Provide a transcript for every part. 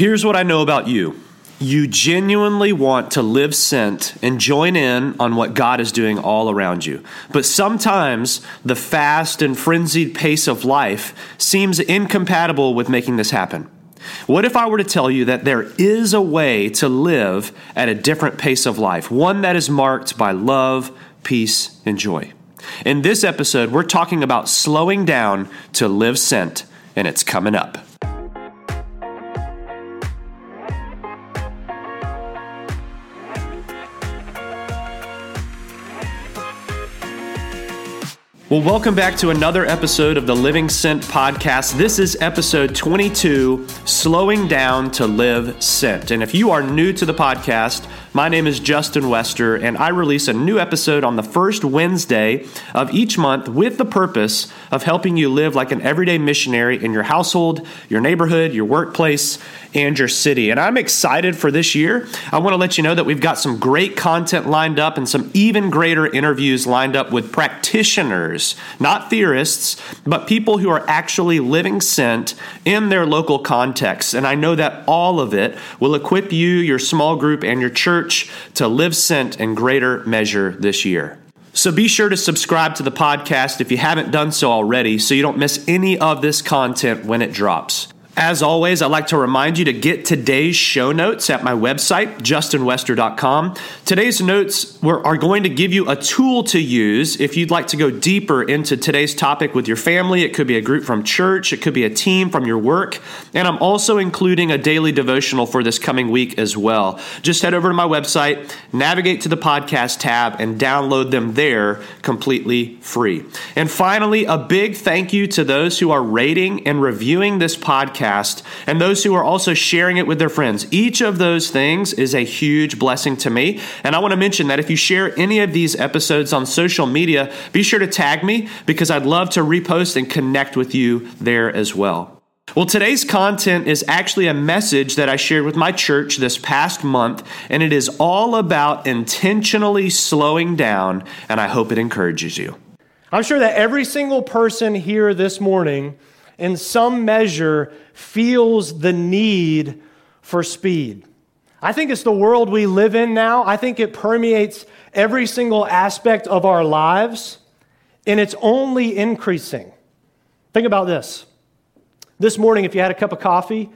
Here's what I know about you you genuinely want to live sent and join in on what God is doing all around you. But sometimes the fast and frenzied pace of life seems incompatible with making this happen. What if I were to tell you that there is a way to live at a different pace of life, one that is marked by love, peace, and joy? In this episode, we're talking about slowing down to live sent, and it's coming up. Well, welcome back to another episode of the Living Sent podcast. This is episode 22 Slowing Down to Live Sent. And if you are new to the podcast, my name is Justin Wester, and I release a new episode on the first Wednesday of each month with the purpose of helping you live like an everyday missionary in your household, your neighborhood, your workplace, and your city. And I'm excited for this year. I want to let you know that we've got some great content lined up and some even greater interviews lined up with practitioners, not theorists, but people who are actually living sent in their local context. And I know that all of it will equip you, your small group, and your church to live sent in greater measure this year. So be sure to subscribe to the podcast if you haven't done so already so you don't miss any of this content when it drops. As always, I'd like to remind you to get today's show notes at my website, justinwester.com. Today's notes are going to give you a tool to use if you'd like to go deeper into today's topic with your family. It could be a group from church, it could be a team from your work. And I'm also including a daily devotional for this coming week as well. Just head over to my website, navigate to the podcast tab, and download them there completely free. And finally, a big thank you to those who are rating and reviewing this podcast podcast and those who are also sharing it with their friends. Each of those things is a huge blessing to me. And I want to mention that if you share any of these episodes on social media, be sure to tag me because I'd love to repost and connect with you there as well. Well, today's content is actually a message that I shared with my church this past month, and it is all about intentionally slowing down, and I hope it encourages you. I'm sure that every single person here this morning in some measure, feels the need for speed. I think it's the world we live in now. I think it permeates every single aspect of our lives, and it's only increasing. Think about this. This morning, if you had a cup of coffee,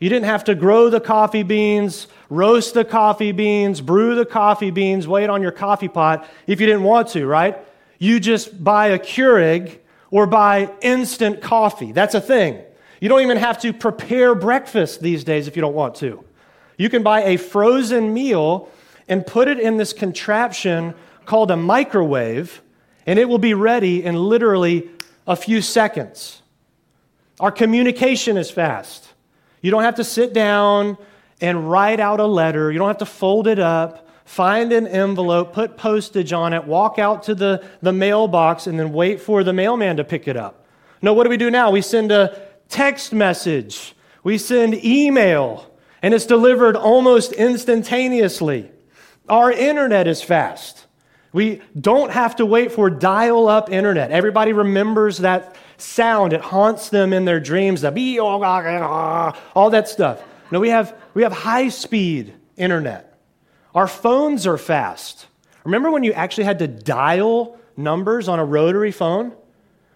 you didn't have to grow the coffee beans, roast the coffee beans, brew the coffee beans, wait on your coffee pot if you didn't want to, right? You just buy a Keurig or buy instant coffee. That's a thing. You don't even have to prepare breakfast these days if you don't want to. You can buy a frozen meal and put it in this contraption called a microwave, and it will be ready in literally a few seconds. Our communication is fast. You don't have to sit down and write out a letter, you don't have to fold it up find an envelope, put postage on it, walk out to the, the mailbox, and then wait for the mailman to pick it up. No, what do we do now? We send a text message, we send email, and it's delivered almost instantaneously. Our internet is fast. We don't have to wait for dial up internet. Everybody remembers that sound, it haunts them in their dreams, the oh, ah, all that stuff. No, we have, we have high speed internet. Our phones are fast. Remember when you actually had to dial numbers on a rotary phone?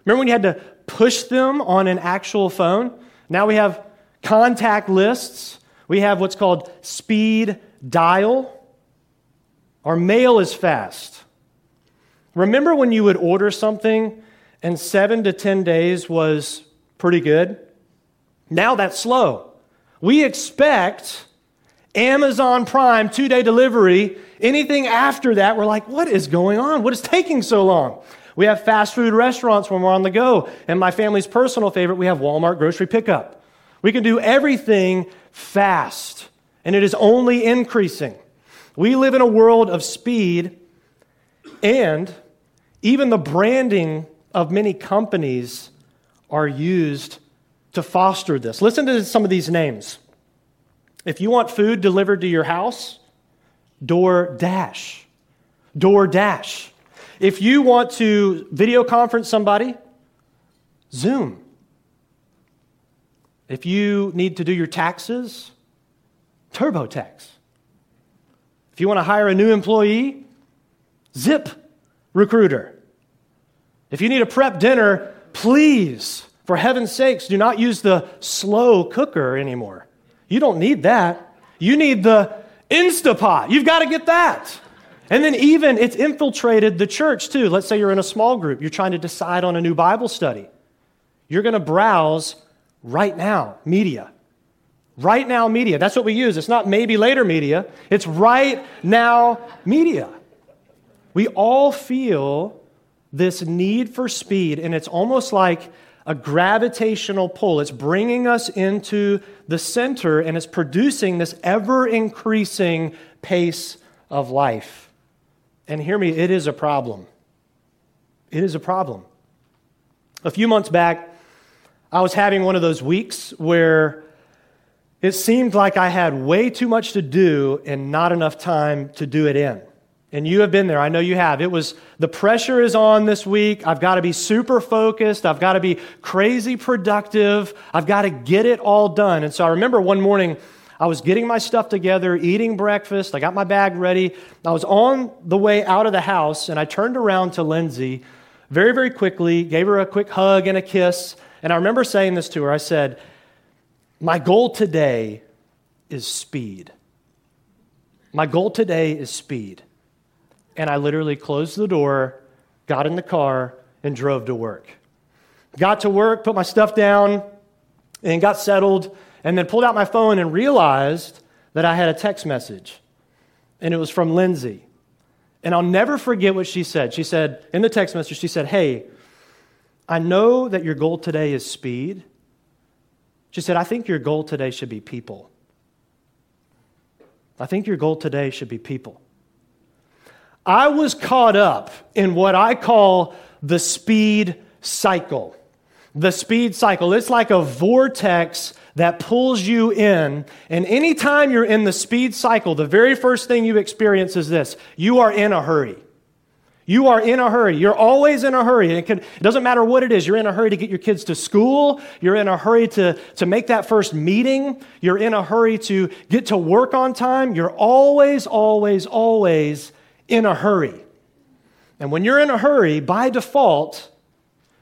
Remember when you had to push them on an actual phone? Now we have contact lists. We have what's called speed dial. Our mail is fast. Remember when you would order something and seven to 10 days was pretty good? Now that's slow. We expect Amazon Prime, two day delivery. Anything after that, we're like, what is going on? What is taking so long? We have fast food restaurants when we're on the go. And my family's personal favorite, we have Walmart grocery pickup. We can do everything fast, and it is only increasing. We live in a world of speed, and even the branding of many companies are used to foster this. Listen to some of these names if you want food delivered to your house, DoorDash. DoorDash. If you want to video conference somebody, Zoom. If you need to do your taxes, TurboTax. If you want to hire a new employee, Zip Recruiter. If you need a prep dinner, please, for heaven's sakes, do not use the slow cooker anymore. You don't need that. You need the Instapot. You've got to get that. And then, even it's infiltrated the church too. Let's say you're in a small group, you're trying to decide on a new Bible study. You're going to browse right now media. Right now media. That's what we use. It's not maybe later media, it's right now media. We all feel this need for speed, and it's almost like a gravitational pull. It's bringing us into the center and it's producing this ever increasing pace of life. And hear me, it is a problem. It is a problem. A few months back, I was having one of those weeks where it seemed like I had way too much to do and not enough time to do it in. And you have been there. I know you have. It was the pressure is on this week. I've got to be super focused. I've got to be crazy productive. I've got to get it all done. And so I remember one morning I was getting my stuff together, eating breakfast. I got my bag ready. I was on the way out of the house and I turned around to Lindsay very, very quickly, gave her a quick hug and a kiss. And I remember saying this to her. I said, My goal today is speed. My goal today is speed and I literally closed the door, got in the car, and drove to work. Got to work, put my stuff down, and got settled, and then pulled out my phone and realized that I had a text message. And it was from Lindsay. And I'll never forget what she said. She said, in the text message, she said, Hey, I know that your goal today is speed. She said, I think your goal today should be people. I think your goal today should be people. I was caught up in what I call the speed cycle. The speed cycle. It's like a vortex that pulls you in. And anytime you're in the speed cycle, the very first thing you experience is this you are in a hurry. You are in a hurry. You're always in a hurry. It, can, it, doesn't matter what it is. You're in a hurry to get your kids to school. You're in a hurry to, to make that first meeting. You're in a hurry to get to work on time. You're always, always, always in a hurry. And when you're in a hurry, by default,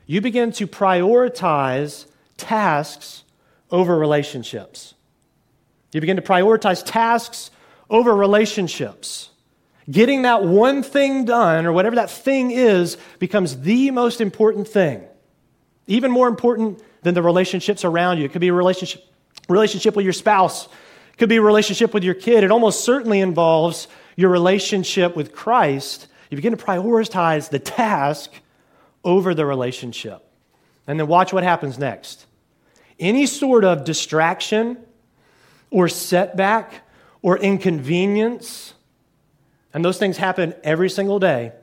you begin to prioritize tasks over relationships. You begin to prioritize tasks over relationships. Getting that one thing done, or whatever that thing is, becomes the most important thing. Even more important than the relationships around you. It could be a relationship, relationship with your spouse, it could be a relationship with your kid. It almost certainly involves your relationship with Christ, you begin to prioritize the task over the relationship. And then watch what happens next. Any sort of distraction or setback or inconvenience, and those things happen every single day,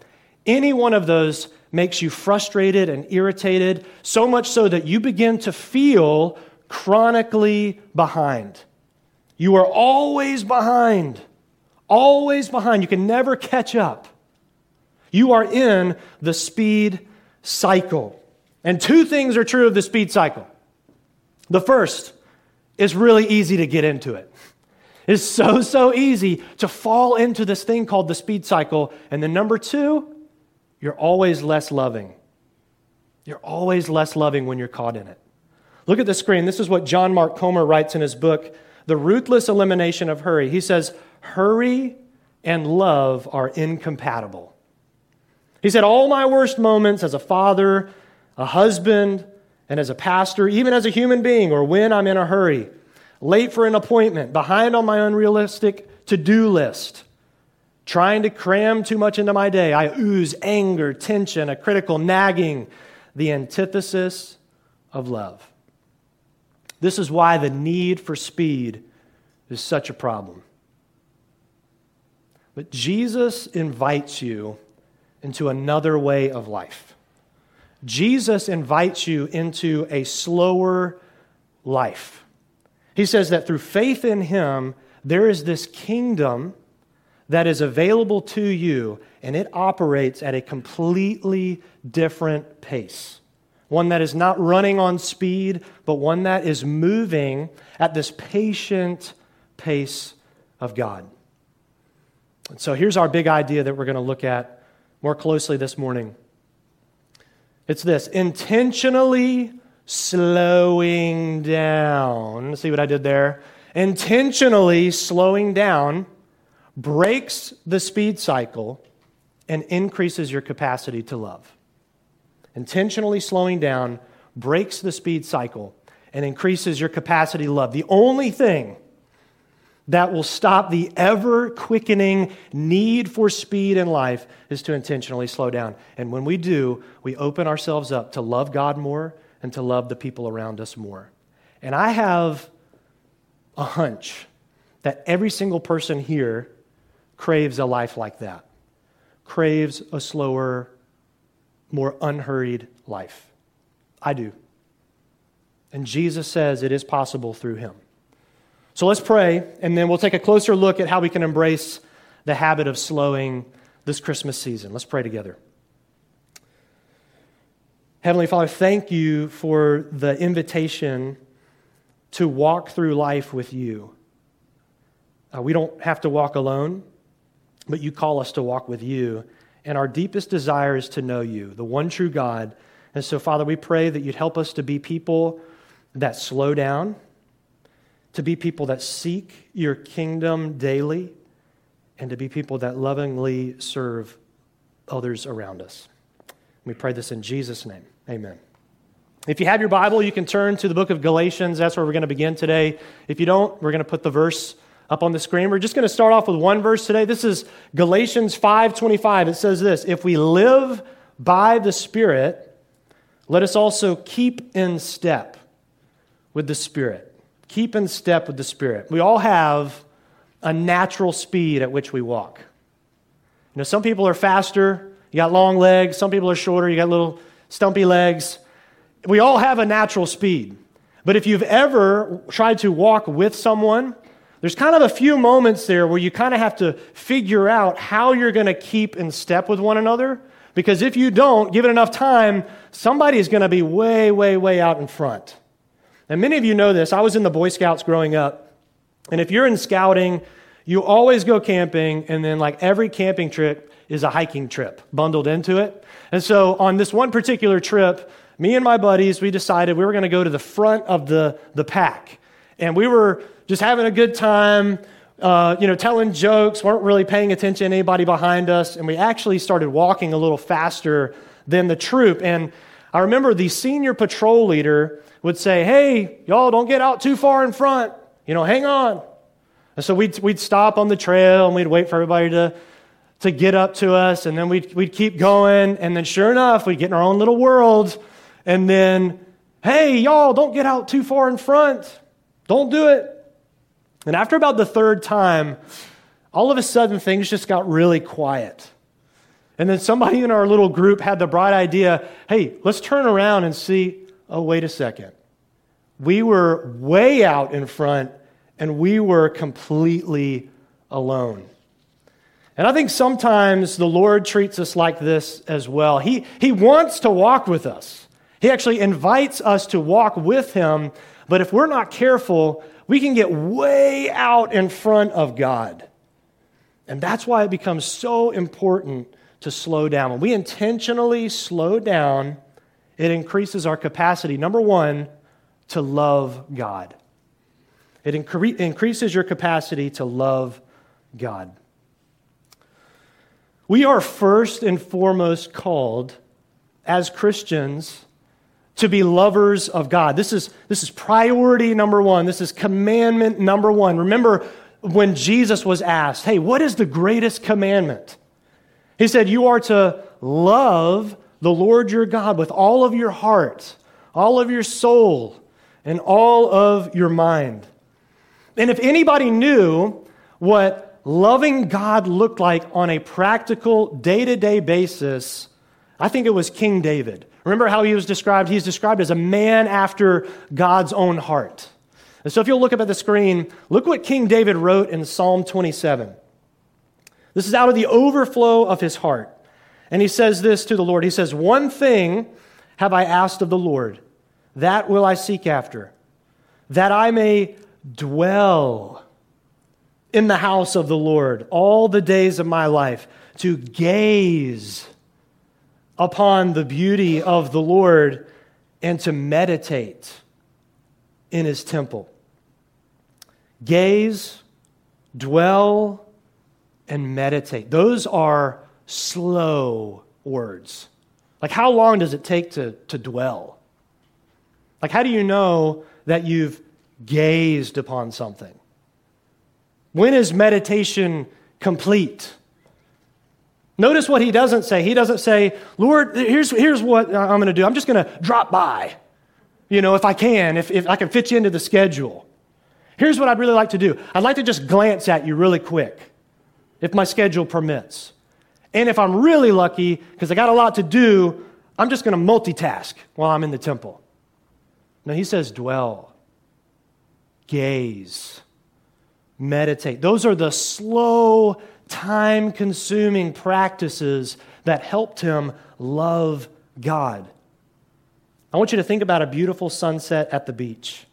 any one of those makes you frustrated and irritated, so much so that you begin to feel chronically behind. You are always behind always behind. You can never catch up. You are in the speed cycle. And two things are true of the speed cycle. The first is really easy to get into it. It's so, so easy to fall into this thing called the speed cycle. And then number two, you're always less loving. You're always less loving when you're caught in it. Look at the screen. This is what John Mark Comer writes in his book, The Ruthless Elimination of Hurry. He says, hurry and love are incompatible. He said, All my worst moments as a father, a husband, and as a pastor, even as a human being, or when I'm in a hurry, late for an appointment, behind on my unrealistic to do list, trying to cram too much into my day, I ooze anger, tension, a critical nagging, the antithesis of love. This is why the need for speed is such a problem. But Jesus invites you into another way of life. Jesus invites you into a slower life. He says that through faith in Him, there is this kingdom that is available to you, and it operates at a completely different pace. One that is not running on speed, but one that is moving at this patient pace of God. And so here's our big idea that we're going to look at more closely this morning. It's this intentionally slowing down. See what I did there? Intentionally slowing down breaks the speed cycle and increases your capacity to love. Intentionally slowing down breaks the speed cycle and increases your capacity to love. The only thing that will stop the ever quickening need for speed in life is to intentionally slow down. And when we do, we open ourselves up to love God more and to love the people around us more. And I have a hunch that every single person here craves a life like that, craves a slower, more unhurried life. I do. And Jesus says it is possible through him. So let's pray, and then we'll take a closer look at how we can embrace the habit of slowing this Christmas season. Let's pray together. Heavenly Father, thank you for the invitation to walk through life with you. Uh, we don't have to walk alone, but you call us to walk with you. And our deepest desire is to know you, the one true God. And so, Father, we pray that you'd help us to be people that slow down to be people that seek your kingdom daily, and to be people that lovingly serve others around us. We pray this in Jesus' name. Amen. If you have your Bible, you can turn to the book of Galatians. That's where we're going to begin today. If you don't, we're going to put the verse up on the screen. We're just going to start off with one verse today. This is Galatians 5:25. It says this, "If we live by the Spirit, let us also keep in step with the Spirit." keep in step with the Spirit. We all have a natural speed at which we walk. You know, some people are faster, you got long legs, some people are shorter, you got little stumpy legs. We all have a natural speed. But if you've ever tried to walk with someone, there's kind of a few moments there where you kind of have to figure out how you're going to keep in step with one another. Because if you don't, give it enough time, somebody is going to be way, way, way out in front. And many of you know this. I was in the Boy Scouts growing up. And if you're in scouting, you always go camping, and then like every camping trip is a hiking trip bundled into it. And so on this one particular trip, me and my buddies, we decided we were going to go to the front of the, the pack. And we were just having a good time, uh, you know, telling jokes, weren't really paying attention to anybody behind us. And we actually started walking a little faster than the troop. And I remember the senior patrol leader would say, Hey, y'all don't get out too far in front. You know, hang on. And so we'd, we'd stop on the trail and we'd wait for everybody to, to get up to us. And then we'd, we'd keep going. And then sure enough, we'd get in our own little world. And then, hey, y'all, don't get out too far in front. Don't do it. And after about the third time, all of a sudden things just got really quiet. And then somebody in our little group had the bright idea hey, let's turn around and see oh, wait a second. We were way out in front and we were completely alone. And I think sometimes the Lord treats us like this as well. He, he wants to walk with us, He actually invites us to walk with Him. But if we're not careful, we can get way out in front of God. And that's why it becomes so important to slow down. When we intentionally slow down, it increases our capacity, number one, to love God. It incre- increases your capacity to love God. We are first and foremost called as Christians to be lovers of God. This is, this is priority number one. This is commandment number one. Remember when Jesus was asked, Hey, what is the greatest commandment? He said, You are to love the Lord your God with all of your heart, all of your soul, and all of your mind. And if anybody knew what loving God looked like on a practical, day to day basis, I think it was King David. Remember how he was described? He's described as a man after God's own heart. And so if you'll look up at the screen, look what King David wrote in Psalm 27. This is out of the overflow of his heart. And he says this to the Lord He says, One thing have I asked of the Lord, that will I seek after, that I may dwell in the house of the Lord all the days of my life, to gaze upon the beauty of the Lord and to meditate in his temple. Gaze, dwell, and meditate. Those are slow words. Like, how long does it take to, to dwell? Like, how do you know that you've gazed upon something? When is meditation complete? Notice what he doesn't say. He doesn't say, Lord, here's, here's what I'm going to do. I'm just going to drop by, you know, if I can, if, if I can fit you into the schedule. Here's what I'd really like to do I'd like to just glance at you really quick, if my schedule permits. And if I'm really lucky, because I got a lot to do, I'm just going to multitask while I'm in the temple. No, he says, dwell, gaze, meditate. Those are the slow, time consuming practices that helped him love God. I want you to think about a beautiful sunset at the beach.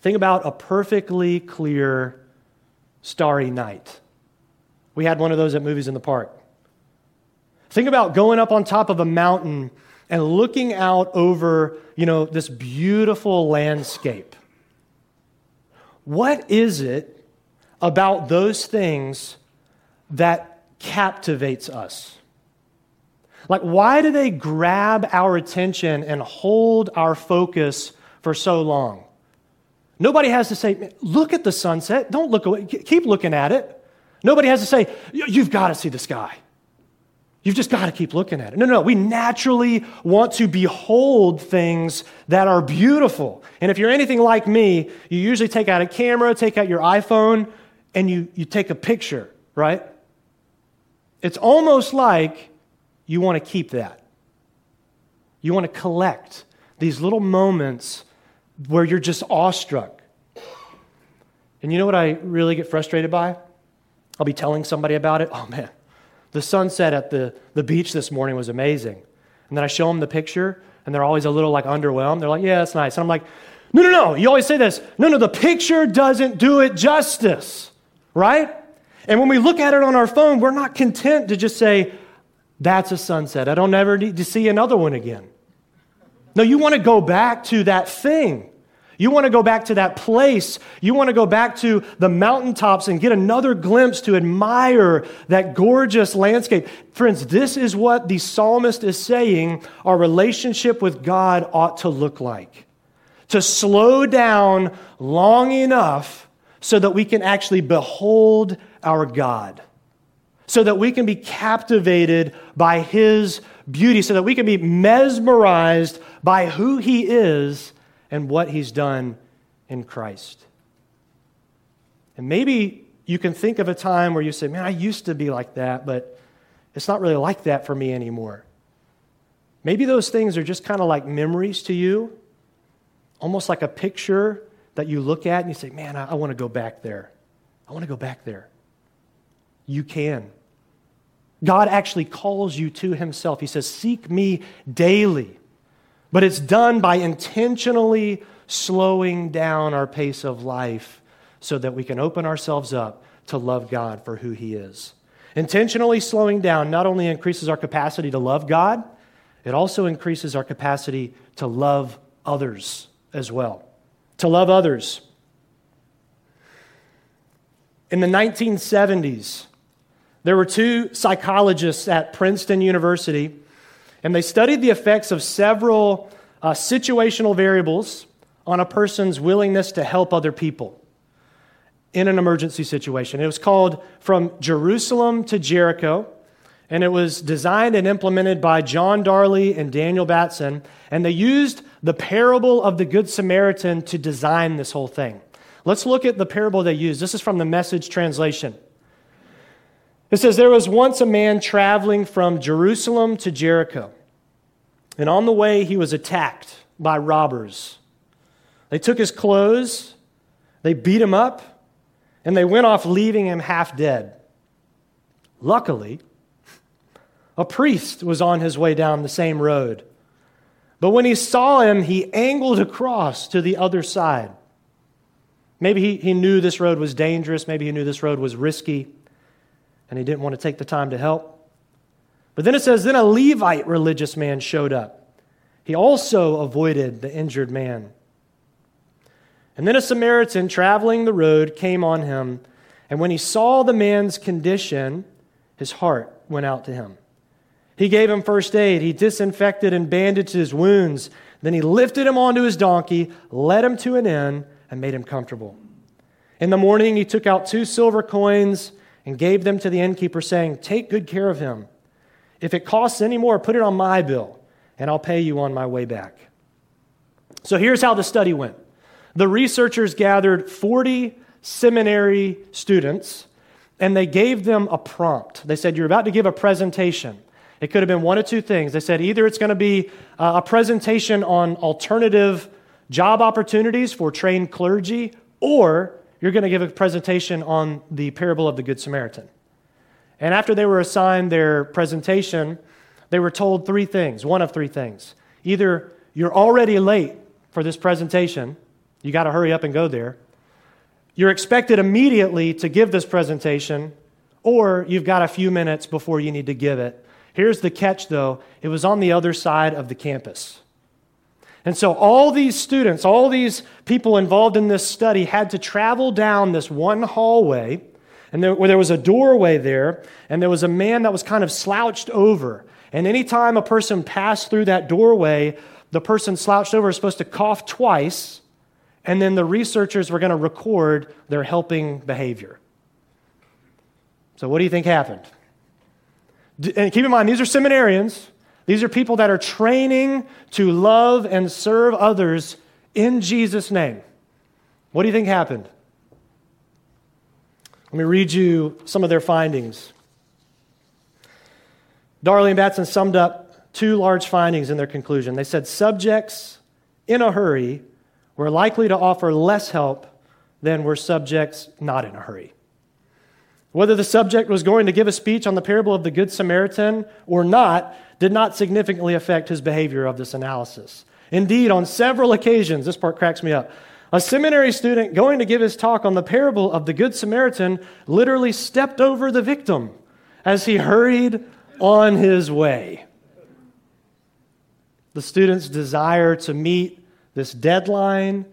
Think about a perfectly clear, starry night. We had one of those at Movies in the Park. Think about going up on top of a mountain and looking out over, you know, this beautiful landscape. What is it about those things that captivates us? Like, why do they grab our attention and hold our focus for so long? Nobody has to say, look at the sunset. Don't look away. Keep looking at it. Nobody has to say, you've got to see the sky. You've just got to keep looking at it. No, no, no. We naturally want to behold things that are beautiful. And if you're anything like me, you usually take out a camera, take out your iPhone, and you, you take a picture, right? It's almost like you want to keep that. You want to collect these little moments where you're just awestruck. And you know what I really get frustrated by? I'll be telling somebody about it. Oh man, the sunset at the, the beach this morning was amazing. And then I show them the picture, and they're always a little like underwhelmed. They're like, yeah, that's nice. And I'm like, no, no, no. You always say this. No, no, the picture doesn't do it justice, right? And when we look at it on our phone, we're not content to just say, that's a sunset. I don't ever need to see another one again. No, you want to go back to that thing. You want to go back to that place. You want to go back to the mountaintops and get another glimpse to admire that gorgeous landscape. Friends, this is what the psalmist is saying our relationship with God ought to look like. To slow down long enough so that we can actually behold our God, so that we can be captivated by His beauty, so that we can be mesmerized by who He is and what he's done in Christ. And maybe you can think of a time where you say, Man, I used to be like that, but it's not really like that for me anymore. Maybe those things are just kind of like memories to you, almost like a picture that you look at and you say, Man, I, I want to go back there. I want to go back there. You can. God actually calls you to himself. He says, Seek me daily. But it's done by intentionally slowing down our pace of life so that we can open ourselves up to love God for who He is. Intentionally slowing down not only increases our capacity to love God, it also increases our capacity to love others as well. To love others. In the 1970s, there were two psychologists at Princeton University and they studied the effects of several uh, situational variables on a person's willingness to help other people in an emergency situation. It was called From Jerusalem to Jericho, and it was designed and implemented by John Darley and Daniel Batson, and they used the parable of the Good Samaritan to design this whole thing. Let's look at the parable they use. This is from the message translation. It says, There was once a man traveling from Jerusalem to Jericho. And on the way, he was attacked by robbers. They took his clothes, they beat him up, and they went off, leaving him half dead. Luckily, a priest was on his way down the same road. But when he saw him, he angled across to the other side. Maybe he, he knew this road was dangerous. Maybe he knew this road was risky and he didn't want to take the time to help. But then it says, then a Levite religious man showed up. He also avoided the injured man. And then a Samaritan traveling the road came on him, and when he saw the man's condition, his heart went out to him. He gave him first aid. He disinfected and bandaged his wounds. Then he lifted him onto his donkey, led him to an inn, and made him comfortable. In the morning, he took out two silver coins and gave them to the innkeeper, saying, Take good care of him. If it costs any more, put it on my bill, and I'll pay you on my way back. So here's how the study went the researchers gathered 40 seminary students and they gave them a prompt. They said, You're about to give a presentation. It could have been one of two things. They said either it's going to be uh, a presentation on alternative job opportunities for trained clergy, or you're going to give a presentation on the parable of the Good Samaritan. And after they were assigned their presentation, they were told three things one of three things. Either you're already late for this presentation, you got to hurry up and go there. You're expected immediately to give this presentation, or you've got a few minutes before you need to give it. Here's the catch, though it was on the other side of the campus. And so, all these students, all these people involved in this study had to travel down this one hallway, and there, where there was a doorway there, and there was a man that was kind of slouched over. And anytime a person passed through that doorway, the person slouched over is supposed to cough twice and then the researchers were going to record their helping behavior. So, what do you think happened? And keep in mind, these are seminarians. These are people that are training to love and serve others in Jesus' name. What do you think happened? Let me read you some of their findings. Darley and Batson summed up two large findings in their conclusion. They said subjects in a hurry were likely to offer less help than were subjects not in a hurry. Whether the subject was going to give a speech on the parable of the Good Samaritan or not did not significantly affect his behavior of this analysis. Indeed, on several occasions, this part cracks me up. A seminary student going to give his talk on the parable of the Good Samaritan literally stepped over the victim as he hurried on his way. The student's desire to meet this deadline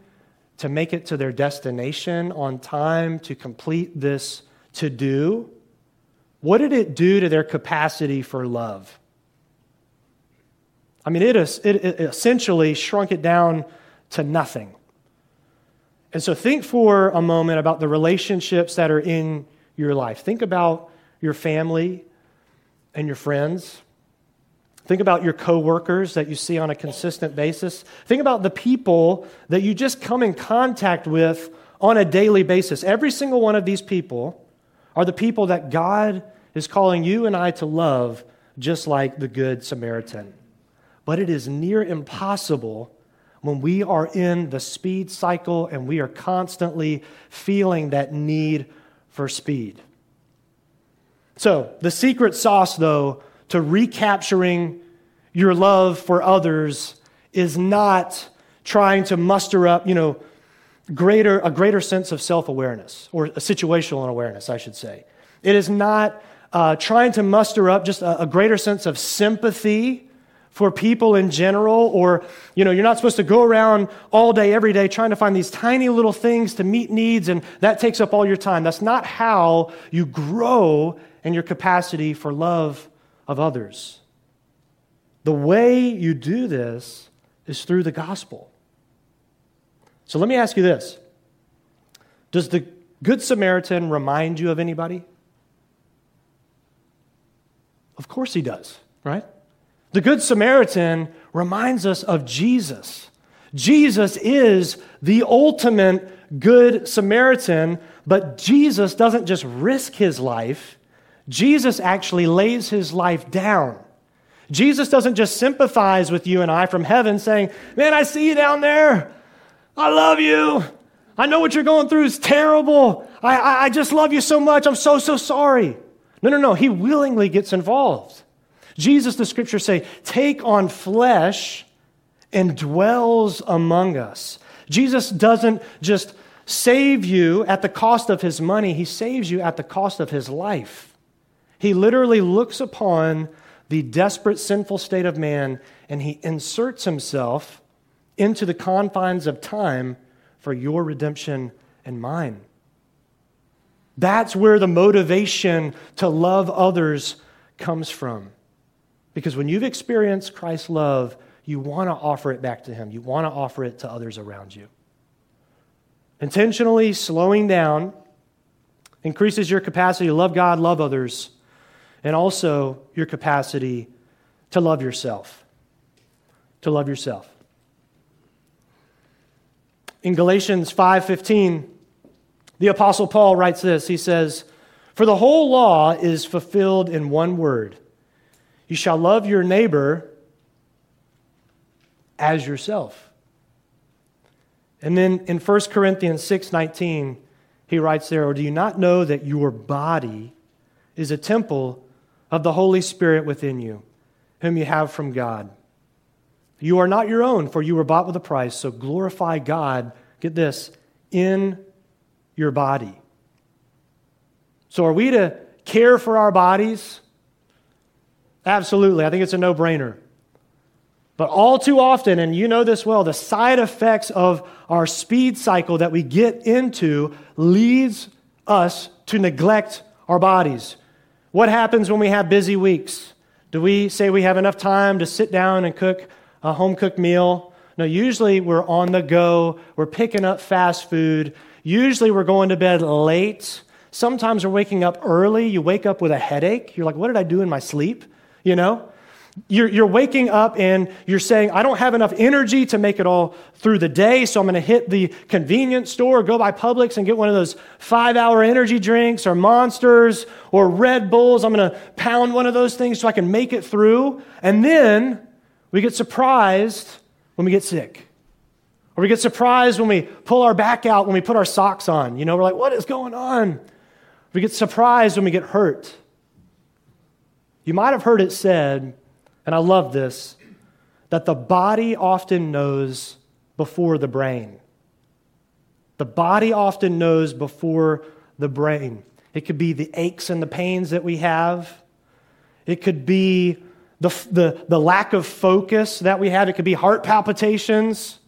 to make it to their destination on time to complete this to do, what did it do to their capacity for love? I mean, it, it essentially shrunk it down to nothing. And so think for a moment about the relationships that are in your life. Think about your family and your friends. Think about your coworkers that you see on a consistent basis. Think about the people that you just come in contact with on a daily basis. Every single one of these people are the people that God is calling you and I to love, just like the Good Samaritan. But it is near impossible when we are in the speed cycle and we are constantly feeling that need for speed. So, the secret sauce, though, to recapturing your love for others is not trying to muster up, you know, greater, a greater sense of self awareness, or a situational awareness, I should say. It is not uh, trying to muster up just a, a greater sense of sympathy for people in general, or, you know, you're not supposed to go around all day, every day, trying to find these tiny little things to meet needs, and that takes up all your time. That's not how you grow in your capacity for love of others. The way you do this is through the gospel. So let me ask you this Does the Good Samaritan remind you of anybody? Of course he does, right? The Good Samaritan reminds us of Jesus. Jesus is the ultimate Good Samaritan, but Jesus doesn't just risk his life, Jesus actually lays his life down. Jesus doesn't just sympathize with you and I from heaven saying, Man, I see you down there. I love you. I know what you're going through is terrible. I, I, I just love you so much. I'm so, so sorry. No, no, no. He willingly gets involved. Jesus, the scriptures say, take on flesh and dwells among us. Jesus doesn't just save you at the cost of his money, he saves you at the cost of his life. He literally looks upon the desperate, sinful state of man and he inserts himself into the confines of time for your redemption and mine. That's where the motivation to love others comes from. Because when you've experienced Christ's love, you want to offer it back to Him. You want to offer it to others around you. Intentionally slowing down increases your capacity to love God, love others, and also your capacity to love yourself. To love yourself. In Galatians 5:15, the apostle Paul writes this. He says, "For the whole law is fulfilled in one word: you shall love your neighbor as yourself." And then in 1 Corinthians 6:19, he writes there, "Or do you not know that your body is a temple of the Holy Spirit within you, whom you have from God? You are not your own, for you were bought with a price, so glorify God, get this, in your body." So are we to care for our bodies? Absolutely. I think it's a no-brainer. But all too often, and you know this well, the side effects of our speed cycle that we get into leads us to neglect our bodies. What happens when we have busy weeks? Do we say we have enough time to sit down and cook a home cooked meal? No, usually we're on the go, we're picking up fast food. Usually we're going to bed late. Sometimes we're waking up early. You wake up with a headache. You're like, what did I do in my sleep? You know? You're, you're, waking up and you're saying, I don't have enough energy to make it all through the day, so I'm going to hit the convenience store, go by Publix and get one of those five hour energy drinks or monsters or Red Bulls. I'm going to pound one of those things so I can make it through. And then we get surprised when we get sick. Or we get surprised when we pull our back out when we put our socks on. You know, we're like, what is going on? We get surprised when we get hurt. You might have heard it said, and I love this, that the body often knows before the brain. The body often knows before the brain. It could be the aches and the pains that we have. It could be the, the, the lack of focus that we had. It could be heart palpitations.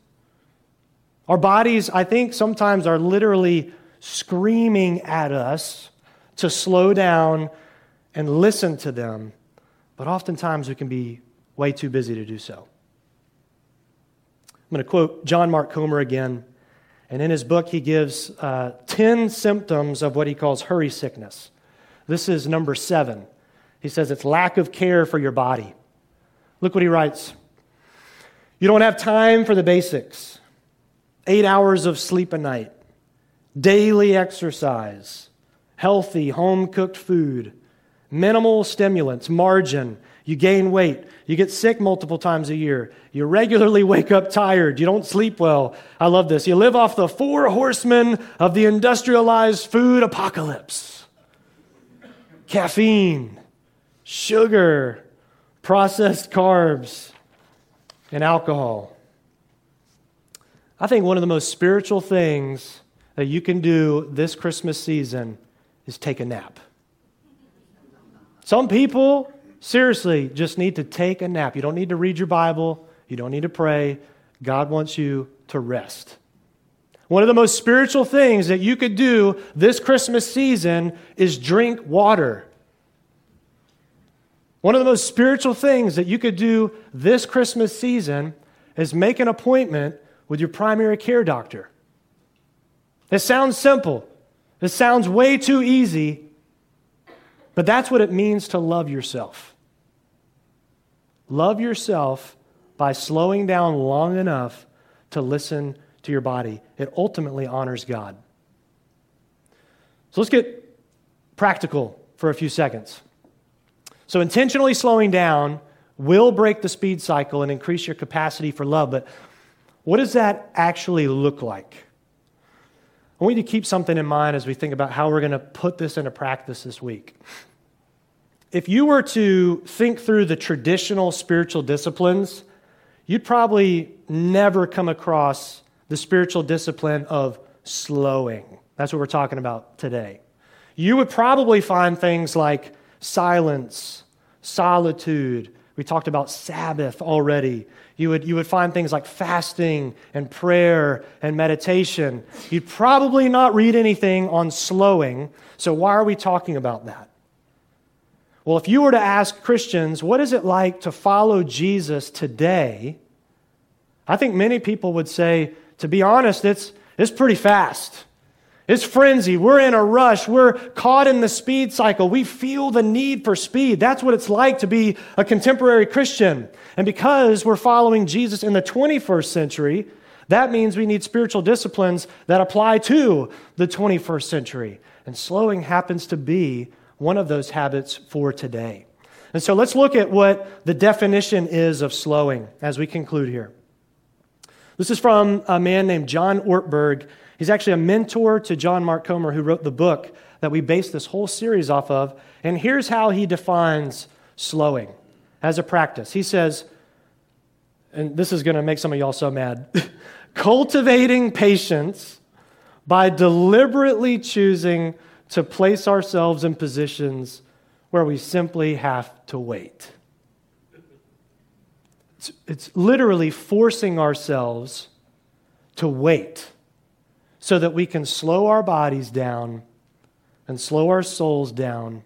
Our bodies, I think, sometimes are literally screaming at us to slow down and listen to them but oftentimes we can be way too busy to do so. I'm going to quote John Mark Comer again. And in his book, he gives uh, 10 symptoms of what he calls hurry sickness. This is number seven. He says it's lack of care for your body. Look what he writes You don't have time for the basics, eight hours of sleep a night, daily exercise, healthy home cooked food, minimal stimulants, margin. You gain weight. You get sick multiple times a year. You regularly wake up tired. You don't sleep well. I love this. You live off the four horsemen of the industrialized food apocalypse caffeine, sugar, processed carbs, and alcohol. I think one of the most spiritual things that you can do this Christmas season is take a nap. Some people, seriously, just need to take a nap. You don't need to read your Bible, you don't need to pray. God wants you to rest. One of the most spiritual things that you could do this Christmas season is drink water. One of the most spiritual things that you could do this Christmas season is make an appointment with your primary care doctor. It sounds simple. It sounds way too easy, but that's what it means to love yourself. Love yourself by slowing down long enough to listen to your body. It ultimately honors God. So let's get practical for a few seconds. So, intentionally slowing down will break the speed cycle and increase your capacity for love, but what does that actually look like? I want you to keep something in mind as we think about how we're going to put this into practice this week. If you were to think through the traditional spiritual disciplines, you'd probably never come across the spiritual discipline of slowing. That's what we're talking about today. You would probably find things like silence, solitude. We talked about Sabbath already. You would, you would find things like fasting and prayer and meditation. You'd probably not read anything on slowing. So, why are we talking about that? Well, if you were to ask Christians, what is it like to follow Jesus today? I think many people would say, to be honest, it's, it's pretty fast. It's frenzy. We're in a rush. We're caught in the speed cycle. We feel the need for speed. That's what it's like to be a contemporary Christian. And because we're following Jesus in the 21st century, that means we need spiritual disciplines that apply to the 21st century. And slowing happens to be one of those habits for today. And so let's look at what the definition is of slowing as we conclude here. This is from a man named John Ortberg. He's actually a mentor to John Mark Comer, who wrote the book that we base this whole series off of. And here's how he defines slowing as a practice. He says, and this is going to make some of y'all so mad cultivating patience by deliberately choosing to place ourselves in positions where we simply have to wait. It's, it's literally forcing ourselves to wait so that we can slow our bodies down and slow our souls down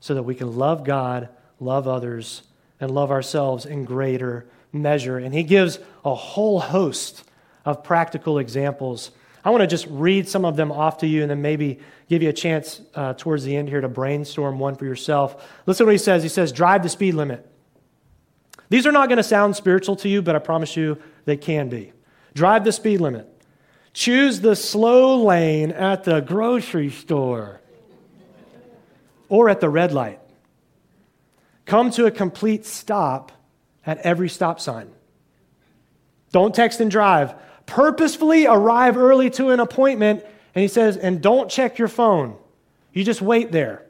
so that we can love God, love others, and love ourselves in greater measure. And he gives a whole host of practical examples I want to just read some of them off to you and then maybe give you a chance uh, towards the end here to brainstorm one for yourself. Listen to what he says. He says, drive the speed limit. These are not going to sound spiritual to you, but I promise you they can be. Drive the speed limit. Choose the slow lane at the grocery store or at the red light. Come to a complete stop at every stop sign. Don't text and drive purposefully arrive early to an appointment, and he says, and don't check your phone. You just wait there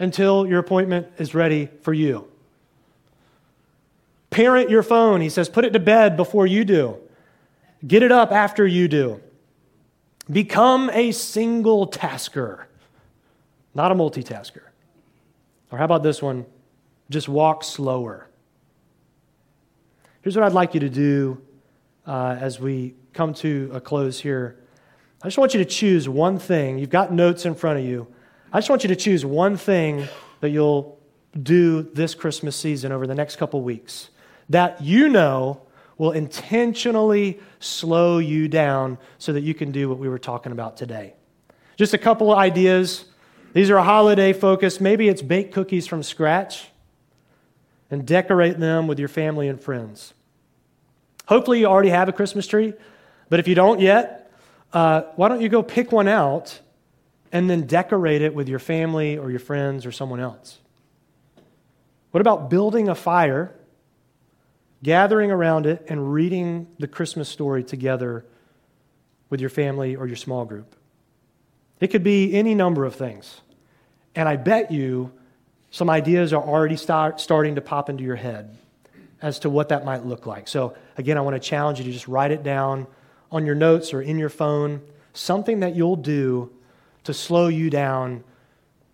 until your appointment is ready for you. Parent your phone. He says, put it to bed before you do. Get it up after you do. Become a single tasker, not a multitasker. Or how about this one? Just walk slower. Here's what I'd like you to do uh, as we come to a close here. I just want you to choose one thing. You've got notes in front of you. I just want you to choose one thing that you'll do this Christmas season over the next couple weeks that you know will intentionally slow you down so that you can do what we were talking about today. Just a couple of ideas. These are a holiday focused. Maybe it's bake cookies from scratch and decorate them with your family and friends. Hopefully, you already have a Christmas tree, but if you don't yet, uh, why don't you go pick one out and then decorate it with your family or your friends or someone else? What about building a fire, gathering around it, and reading the Christmas story together with your family or your small group? It could be any number of things. And I bet you some ideas are already start, starting to pop into your head as to what that might look like. So, again, I want to challenge you to just write it down on your notes or in your phone, something that you'll do to slow you down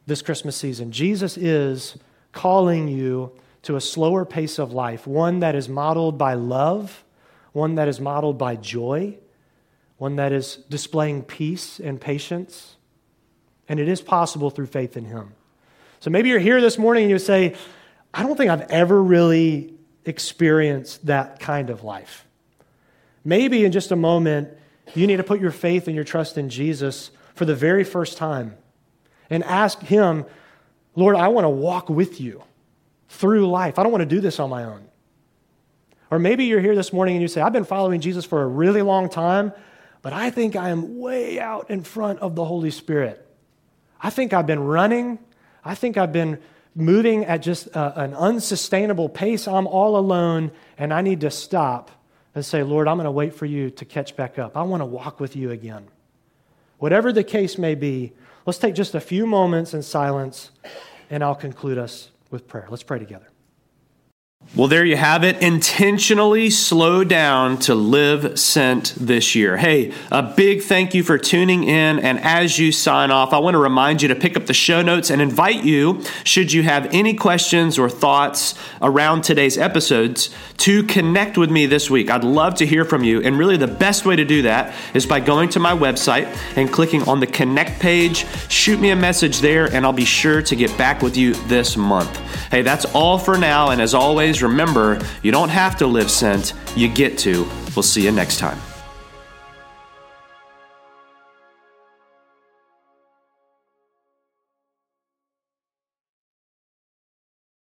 this Christmas season. Jesus is calling you to a slower pace of life, one that is modeled by love, one that is modeled by joy, one that is displaying peace and patience. And it is possible through faith in Him. So maybe you're here this morning and you say, I don't think I've ever really experienced that kind of life. Maybe in just a moment, you need to put your faith and your trust in Jesus for the very first time and ask Him, Lord, I want to walk with you through life. I don't want to do this on my own. Or maybe you're here this morning and you say, I've been following Jesus for a really long time, but I think I am way out in front of the Holy Spirit. I think I've been running. I think I've been moving at just a, an unsustainable pace. I'm all alone, and I need to stop and say, Lord, I'm going to wait for you to catch back up. I want to walk with you again. Whatever the case may be, let's take just a few moments in silence, and I'll conclude us with prayer. Let's pray together. Well, there you have it. Intentionally slow down to live sent this year. Hey, a big thank you for tuning in. And as you sign off, I want to remind you to pick up the show notes and invite you, should you have any questions or thoughts around today's episodes, to connect with me this week. I'd love to hear from you. And really, the best way to do that is by going to my website and clicking on the connect page. Shoot me a message there, and I'll be sure to get back with you this month. Hey, that's all for now. And as always, remember, you don't have to live sent, you get to. We'll see you next time.